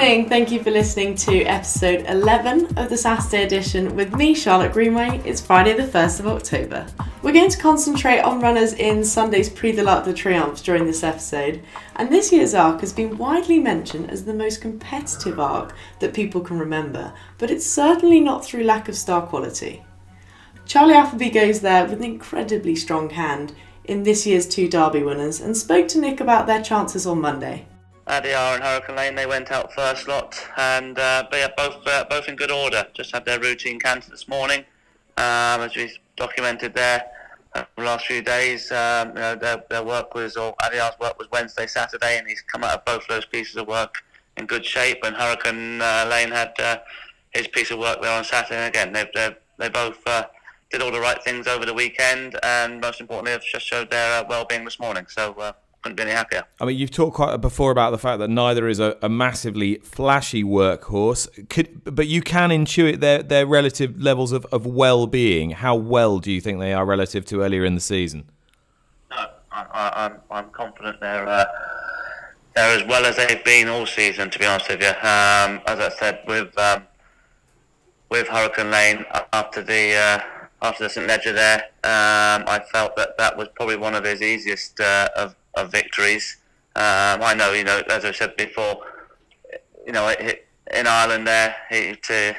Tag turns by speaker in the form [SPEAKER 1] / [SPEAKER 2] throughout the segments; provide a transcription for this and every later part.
[SPEAKER 1] Evening. Thank you for listening to episode 11 of the Saturday edition with me, Charlotte Greenway. It's Friday, the 1st of October. We're going to concentrate on runners in Sunday's Prix de l'Arc de Triomphe during this episode, and this year's arc has been widely mentioned as the most competitive arc that people can remember, but it's certainly not through lack of star quality. Charlie Appleby goes there with an incredibly strong hand in this year's two Derby winners and spoke to Nick about their chances on Monday.
[SPEAKER 2] Adayar and Hurricane Lane, they went out first lot, and uh, yeah, both uh, both in good order. Just had their routine canter this morning, um, as we documented there the last few days. Um, you know, their, their work was, or Adayar's work was Wednesday, Saturday, and he's come out of both of those pieces of work in good shape. And Hurricane uh, Lane had uh, his piece of work there on Saturday. And again, they they they both. Uh, did all the right things over the weekend, and most importantly, have just showed their well-being this morning. So uh, couldn't be happier.
[SPEAKER 3] I mean, you've talked quite before about the fact that neither is a, a massively flashy workhorse, Could, but you can intuit their, their relative levels of, of well-being. How well do you think they are relative to earlier in the season?
[SPEAKER 2] No, I, I, I'm I'm confident they're uh, they're as well as they've been all season. To be honest with you, um, as I said, with um, with Hurricane Lane after the uh, after the St Leger there, um, I felt that that was probably one of his easiest uh, of, of victories. Um, I know, you know, as I said before, you know, in Ireland there, he, you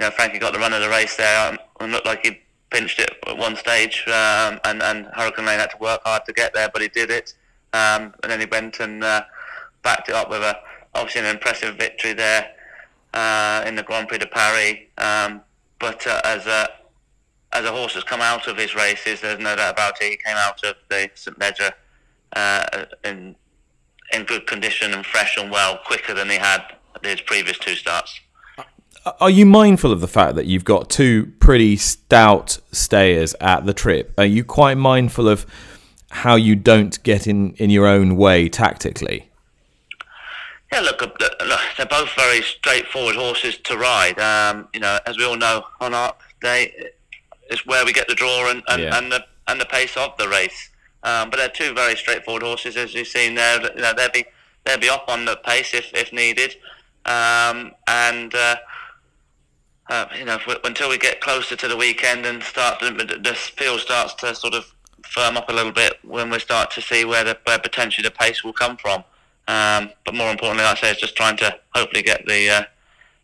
[SPEAKER 2] know, Frankie got the run of the race there um, and looked like he pinched it at one stage, um, and, and Hurricane Lane had to work hard to get there, but he did it. Um, and then he went and uh, backed it up with a obviously an impressive victory there uh, in the Grand Prix de Paris. Um, but uh, as a as a horse has come out of his races, there's no doubt about it. He came out of the St Leger uh, in in good condition and fresh and well, quicker than he had his previous two starts.
[SPEAKER 3] Are you mindful of the fact that you've got two pretty stout stayers at the trip? Are you quite mindful of how you don't get in, in your own way tactically?
[SPEAKER 2] Yeah, look, uh, look, they're both very straightforward horses to ride. Um, you know, as we all know, on our day, it's where we get the draw and, and,
[SPEAKER 3] Yeah.
[SPEAKER 2] and the and the pace of the race. Um, but they're two very straightforward horses, as you've seen there. You know, they'll be they'll be up on the pace if, if needed, um, and uh, uh, you know if we, until we get closer to the weekend and start the, the field starts to sort of firm up a little bit when we start to see where the where potentially the pace will come from. Um, but more importantly, like I say, it's just trying to hopefully get the uh,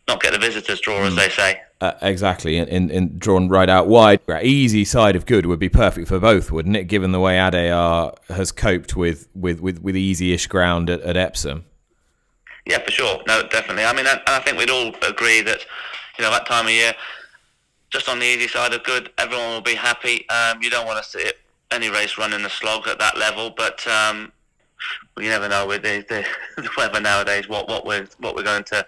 [SPEAKER 2] not get the visitors draw, as they say.
[SPEAKER 3] Uh, exactly, in drawn right out wide. Easy side of good would be perfect for both, wouldn't it? Given the way Adayar has coped with with, with, with easy-ish ground at, at Epsom.
[SPEAKER 2] Yeah, for sure. No, definitely. I mean, and and I think we'd all agree that, you know, that time of year, just on the easy side of good, everyone will be happy. Um, you don't want to see any race running a slog at that level, but um, you never know with the, the, the weather nowadays what, what we're what we're going to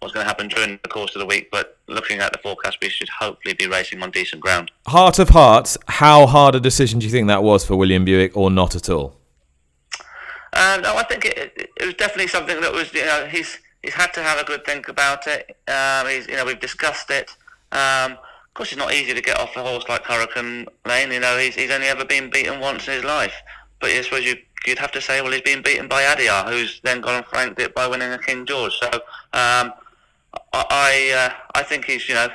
[SPEAKER 2] what's going to happen during the course of the week. But looking at the forecast, we should hopefully be racing on decent ground.
[SPEAKER 3] Heart of hearts, how hard a decision do you think that was for William Buick, or not at all?
[SPEAKER 2] Um, no, I think it, it, was definitely something that was, you know, he's he's had to have a good think about it. Um, he's, you know, we've discussed it. Um, of course, it's not easy to get off a horse like Hurricane Lane. You know, he's, he's only ever been beaten once in his life. But I suppose you, you'd have to say, well, he's been beaten by Adayar, who's then gone and franked it by winning a King George. So um, I I, uh, I think he's, you know,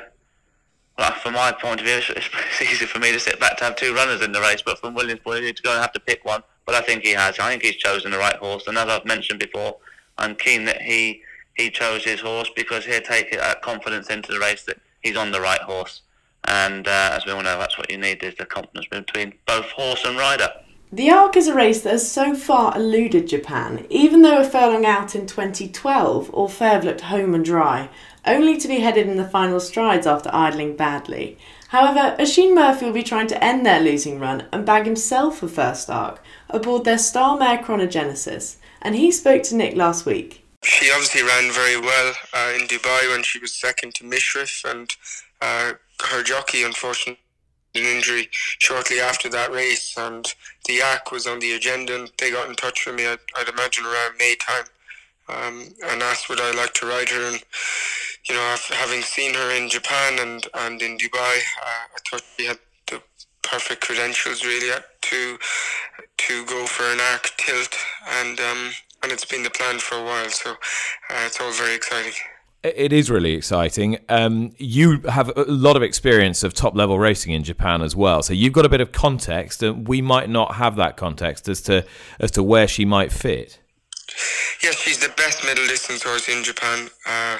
[SPEAKER 2] well, from my point of view, it's, it's easy for me to sit back to have two runners in the race, but from Williams' point of view, to go and have to pick one. But I think he has. I think he's chosen the right horse. And as I've mentioned before, I'm keen that he he chose his horse because he'll take that confidence into the race that he's on the right horse. And uh, as we all know, that's what you need is the confidence between both horse and rider.
[SPEAKER 1] The Arc is a race that has so far eluded Japan, even though a furlong out in 2012, Orfèvre looked home and dry, only to be headed in the final strides after idling badly. However, Oisin Murphy will be trying to end their losing run and bag himself a first arc aboard their star mare Chrono Genesis, and he spoke to Nick last week.
[SPEAKER 4] she obviously ran very well uh, in Dubai when she was second to Mishrif, and uh, her jockey, unfortunately, an injury shortly after that race, and the Yak was on the agenda, and they got in touch with me. I'd, I'd imagine around May time, um, and asked would I like to ride her. And you know, having seen her in Japan and and in Dubai, uh, I thought she had the perfect credentials really to to go for an arc tilt, and um, and it's been the plan for a while. So uh, it's all very exciting.
[SPEAKER 3] It is really exciting. Um, you have a lot of experience of top level racing in Japan as well, so you've got a bit of context, and we might not have that context as to as to where she might fit.
[SPEAKER 4] Yes, she's the best middle distance horse in Japan. Uh,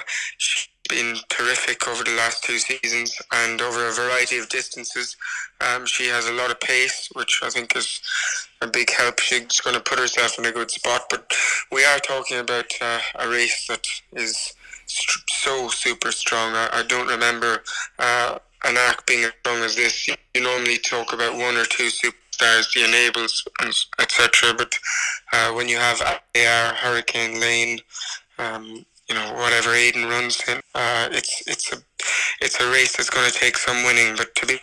[SPEAKER 4] been terrific over the last two seasons and over a variety of distances. Um, she has a lot of pace, which I think is a big help. She's going to put herself in a good spot, but we are talking about uh, a race that is st- so super strong. I, I don't remember uh, an act being as strong as this. You, you normally talk about one or two superstars, the enables, etc. But uh, when you have AR, Hurricane Lane, um, you know whatever Aidan runs in, uh, it's it's a it's a race that's going to take some winning. But to be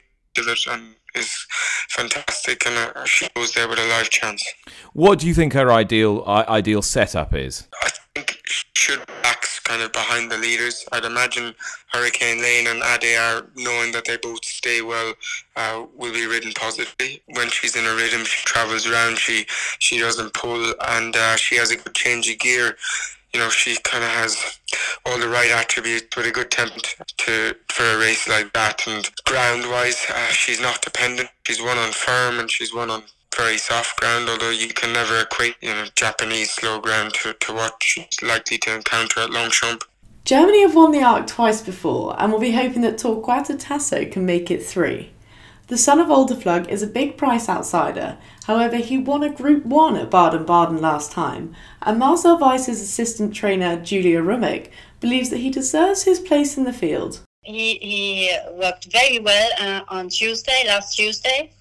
[SPEAKER 4] and is fantastic, and uh, she goes there with a live chance.
[SPEAKER 3] What do you think her ideal uh, ideal setup is?
[SPEAKER 4] I think she should backs kind of behind the leaders. I'd imagine Hurricane Lane and Adayar, knowing that they both stay well, uh, will be ridden positively. When she's in a rhythm, she travels around. She she doesn't pull, and uh, she has a good change of gear you know, she kind of has all the right attributes with a good temp to for a race like that. And ground wise, uh, she's not dependent. She's one on firm and she's one on very soft ground. Although you can never equate, you know, Japanese slow ground to, to what she's likely to encounter at Longchamp.
[SPEAKER 1] Germany have won the Arc twice before and we'll be hoping that Torquato Tasso can make it three. The son of Adlerflug is a big price outsider, however, he won a Group 1 at Baden Baden last time, and Marcel Weiss's assistant trainer, Julia Rummig, believes that he deserves his place in the field.
[SPEAKER 5] He, he worked very well uh, on Tuesday, last Tuesday,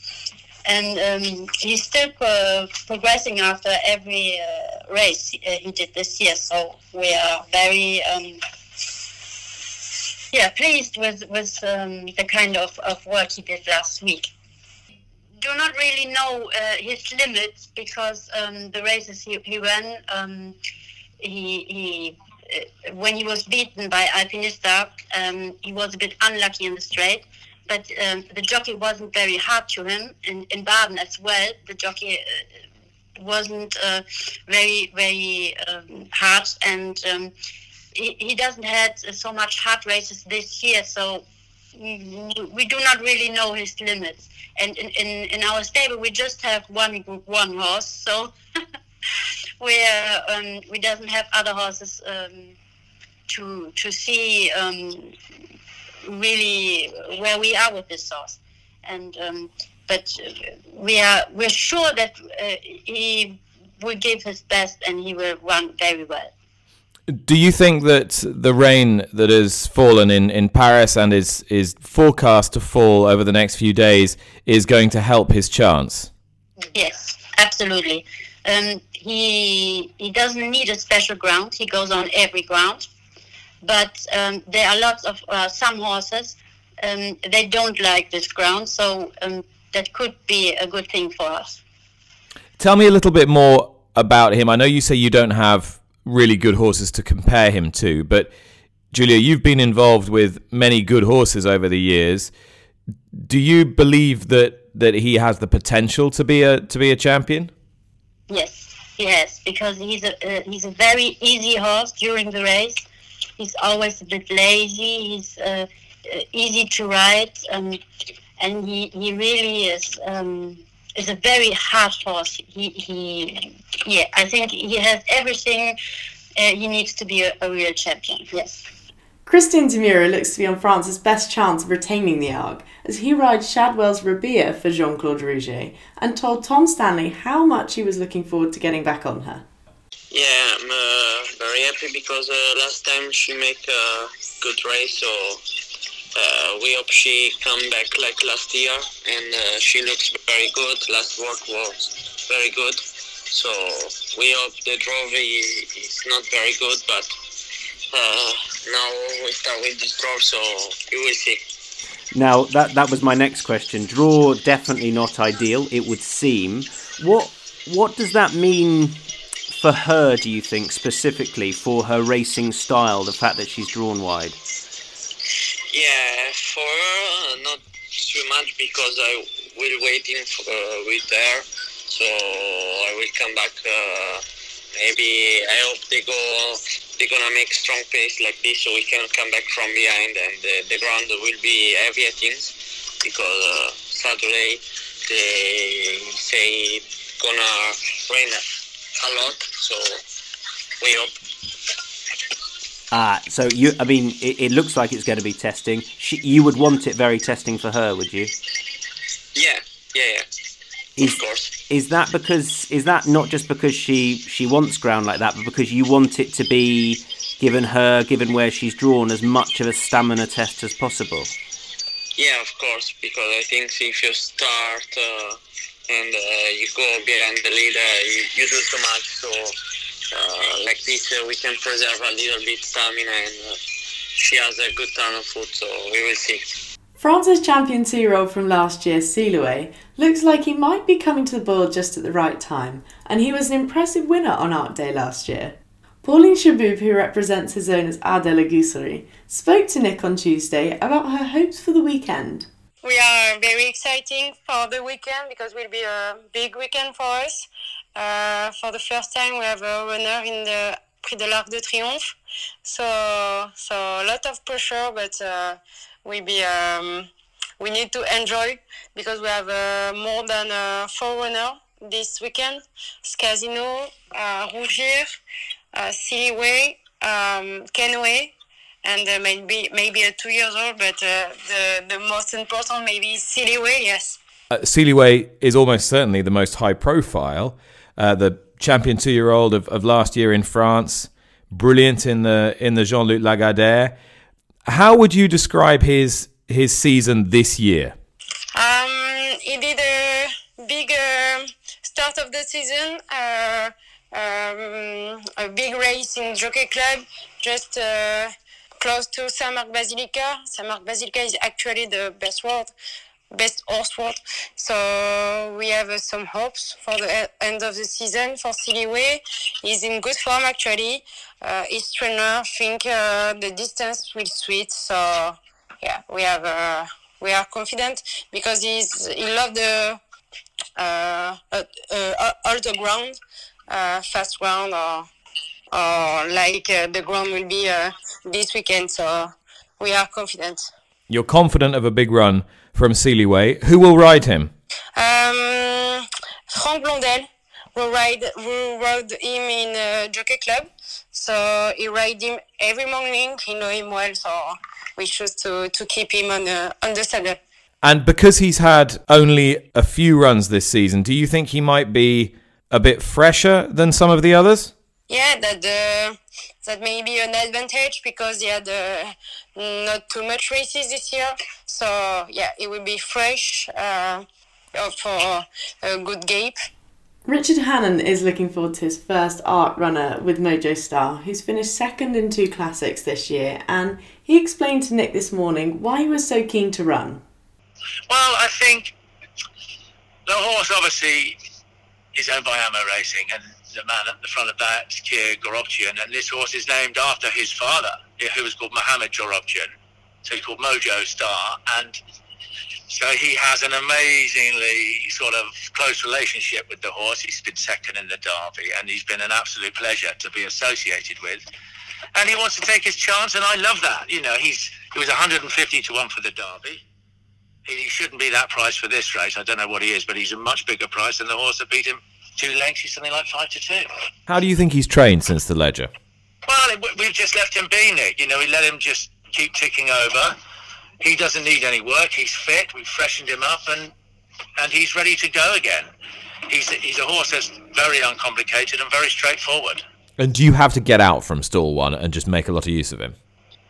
[SPEAKER 5] and um, he's still pro- progressing after every uh, race uh, he did this year, so we are very. Um, yeah, pleased with with um, the kind of, of work he did last week. Do not really know uh, his limits because um, the races he, he ran, um, he, he uh, when he was beaten by Alpinista, um, he was a bit unlucky in the straight. But um, the jockey wasn't very hard to him, and in Baden as well, the jockey uh, wasn't uh, very very um, hard and he, doesn't had so much hard races this year, so we do not really know his limits. And in, in, in our stable, we just have one group one horse, so we um, we doesn't have other horses um, to to see um, really where we are with this horse. And um, but we are we're sure that uh, he will give his best and he will run very well.
[SPEAKER 3] Do you think that the rain that has fallen in, in Paris and is is forecast to fall over the next few days is going to help his chance?
[SPEAKER 5] Yes, absolutely. Um, he he doesn't need a special ground. He goes on every ground, but um, there are lots of uh, some horses um, they don't like this ground, so um, that could be a good thing for us.
[SPEAKER 3] Tell me a little bit more about him. I know you say you don't have really good horses to compare him to. But Julia, you've been involved with many good horses over the years. Do you believe that that he has the potential to be a to be a champion?
[SPEAKER 5] Yes, yes, because he's a uh, he's a very easy horse during the race. He's always a bit lazy. He's uh, uh easy to ride, um, and he, he really is. Um, is a very hard horse. He, he yeah, I think he has everything uh, he needs to be a, a, real champion. Yes.
[SPEAKER 1] Cristian Demuro looks to be on France's best chance of retaining the Arc, as he rides Shadwell's Raabihah for Jean Claude Rouget and told Tom Stanley how much he was looking forward to getting back on her.
[SPEAKER 6] Yeah, I'm uh, very happy because uh, last time she made a good race, so uh, we hope she come back like last year, and uh, she looks very good. Last work was very good, So we hope the draw is not very good, but uh, now we start with this draw, so you will see.
[SPEAKER 7] Now that that was my next question. Draw definitely not ideal. It would seem. What what does that mean for her? Do you think specifically for her racing style, the fact that she's drawn wide?
[SPEAKER 6] Yeah, for her, not too much because I will waiting for uh, with her, so I will come back. Uh, maybe I hope they go they're gonna make strong pace like this so we can come back from behind and the, ground will be heavy I think because uh, Saturday they say gonna rain a lot so we hope
[SPEAKER 7] Ah, so you, I mean, it, it looks like it's going to be testing. She, you would want it very testing for her, would you?
[SPEAKER 6] Yeah, yeah, yeah.
[SPEAKER 7] Is,
[SPEAKER 6] of course.
[SPEAKER 7] Is that because is that not just because she she wants ground like that, but because you want it to be given her, given where she's drawn, as much of a stamina test as possible?
[SPEAKER 6] Yeah, of course, because I think if you start uh, and uh, you go behind the leader, you, you do too much. So uh, like this, uh, we can preserve a little bit stamina, and uh, she has a good turn of foot. So we will see.
[SPEAKER 1] France's champion two-year-old from last year, Sealiway, looks like he might be coming to the board just at the right time, and he was an impressive winner on Arc Day last year. Pauline Chehboub, who represents his owners Haras de la Gousserie, spoke to Nick on Tuesday about her hopes for the weekend.
[SPEAKER 8] We are very exciting for the weekend because it will be a big weekend for us. Uh, for the first time, we have a runner in the Prix de l'Arc de Triomphe, so so a lot of pressure, but. Uh, we be um, we need to enjoy because we have uh, more than uh, four runners this weekend: Scasino, uh, Rougir, uh, um, Kenway, and uh, maybe maybe a two years old. But uh, the the most important maybe Sealiway. Yes.
[SPEAKER 3] Uh, is almost certainly the most high profile. Uh, the champion two year old of, of last year in France, brilliant in the in the Jean Luc Lagardère. How would you describe his his season this year?
[SPEAKER 8] Um, he did a big uh, start of the season, uh, um, a big race in Jockey Club, just uh, close to Saint Marc Basilica. Saint Marc Basilica is actually the best world, best horse world. So we have uh, some hopes for the end of the season for Sealiway. He's in good form actually. Uh, his trainer think uh, the distance will suit. So yeah, we have uh, we are confident because he's he loved the uh, uh, uh, all the ground, fast ground or or like the ground will be this weekend. So we are confident.
[SPEAKER 3] You're confident of a big run from Sealiway. Who will ride him?
[SPEAKER 8] Um, Franck Blondel will ride will ride him in uh, Jockey Club. So he ride him every morning. He know him well, so we choose to, to keep him on the on the saddle.
[SPEAKER 3] And because he's had only a few runs this season, do you think he might be a bit fresher than some of the others?
[SPEAKER 8] Yeah, that uh, that may be an advantage because he had uh, not too much races this year. So yeah, it will be fresh uh, for a good gate.
[SPEAKER 1] Richard Hannon is looking forward to his first art runner with Mojo Star, who's finished second in two classics this year, and he explained to Nick this morning why he was so keen to run.
[SPEAKER 9] Well, I think the horse obviously is owned by Amo Racing, and the man at the front of that is Kia Joorabchian, and this horse is named after his father, who was called Mohammed Joorabchian. So he's called Mojo Star, and so he has an amazingly sort of close relationship with the horse. He's been second in the Derby, and he's been an absolute pleasure to be associated with. And he wants to take his chance, and I love that. You know, he's he was 150 to one for the Derby. He shouldn't be that price for this race. I don't know what he is, but he's a much bigger price than the horse that beat him two lengths. He's something like five to two.
[SPEAKER 3] How do you think he's trained since the Leger?
[SPEAKER 9] Well, we've just left him be, Nick. You know, we let him just keep ticking over. He doesn't need any work. He's fit. We've freshened him up, and and he's ready to go again. He's he's a horse that's very uncomplicated and very straightforward.
[SPEAKER 3] And do you have to get out from stall one and just make a lot of use of him?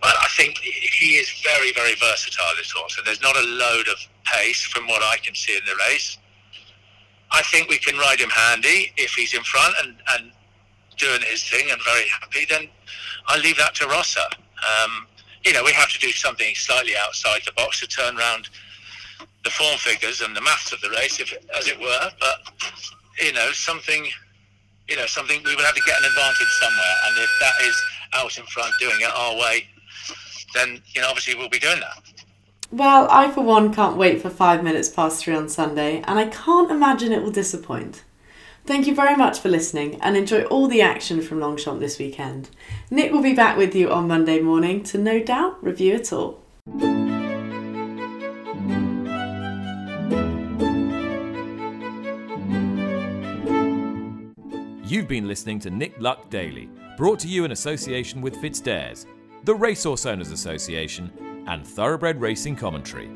[SPEAKER 9] Well, I think he is very, very versatile, this horse. So there's not a load of pace from what I can see in the race. I think we can ride him handy if he's in front and, and doing his thing and very happy. Then I leave that to Rossa. Um, you know, we have to do something slightly outside the box to turn around the form figures and the maths of the race, if as it were. But you know, something, you know, something we would have to get an advantage somewhere, and if that is out in front doing it our way, then you know, obviously we'll be doing that.
[SPEAKER 1] Well, I for one can't wait for five minutes past three on Sunday, and I can't imagine it will disappoint. Thank you very much for listening and enjoy all the action from Longchamp this weekend. Nick will be back with you on Monday morning to no doubt review it all.
[SPEAKER 3] You've been listening to Nick Luck Daily, brought to you in association with FitzDares, the Racehorse Owners Association, and Thoroughbred Racing Commentary.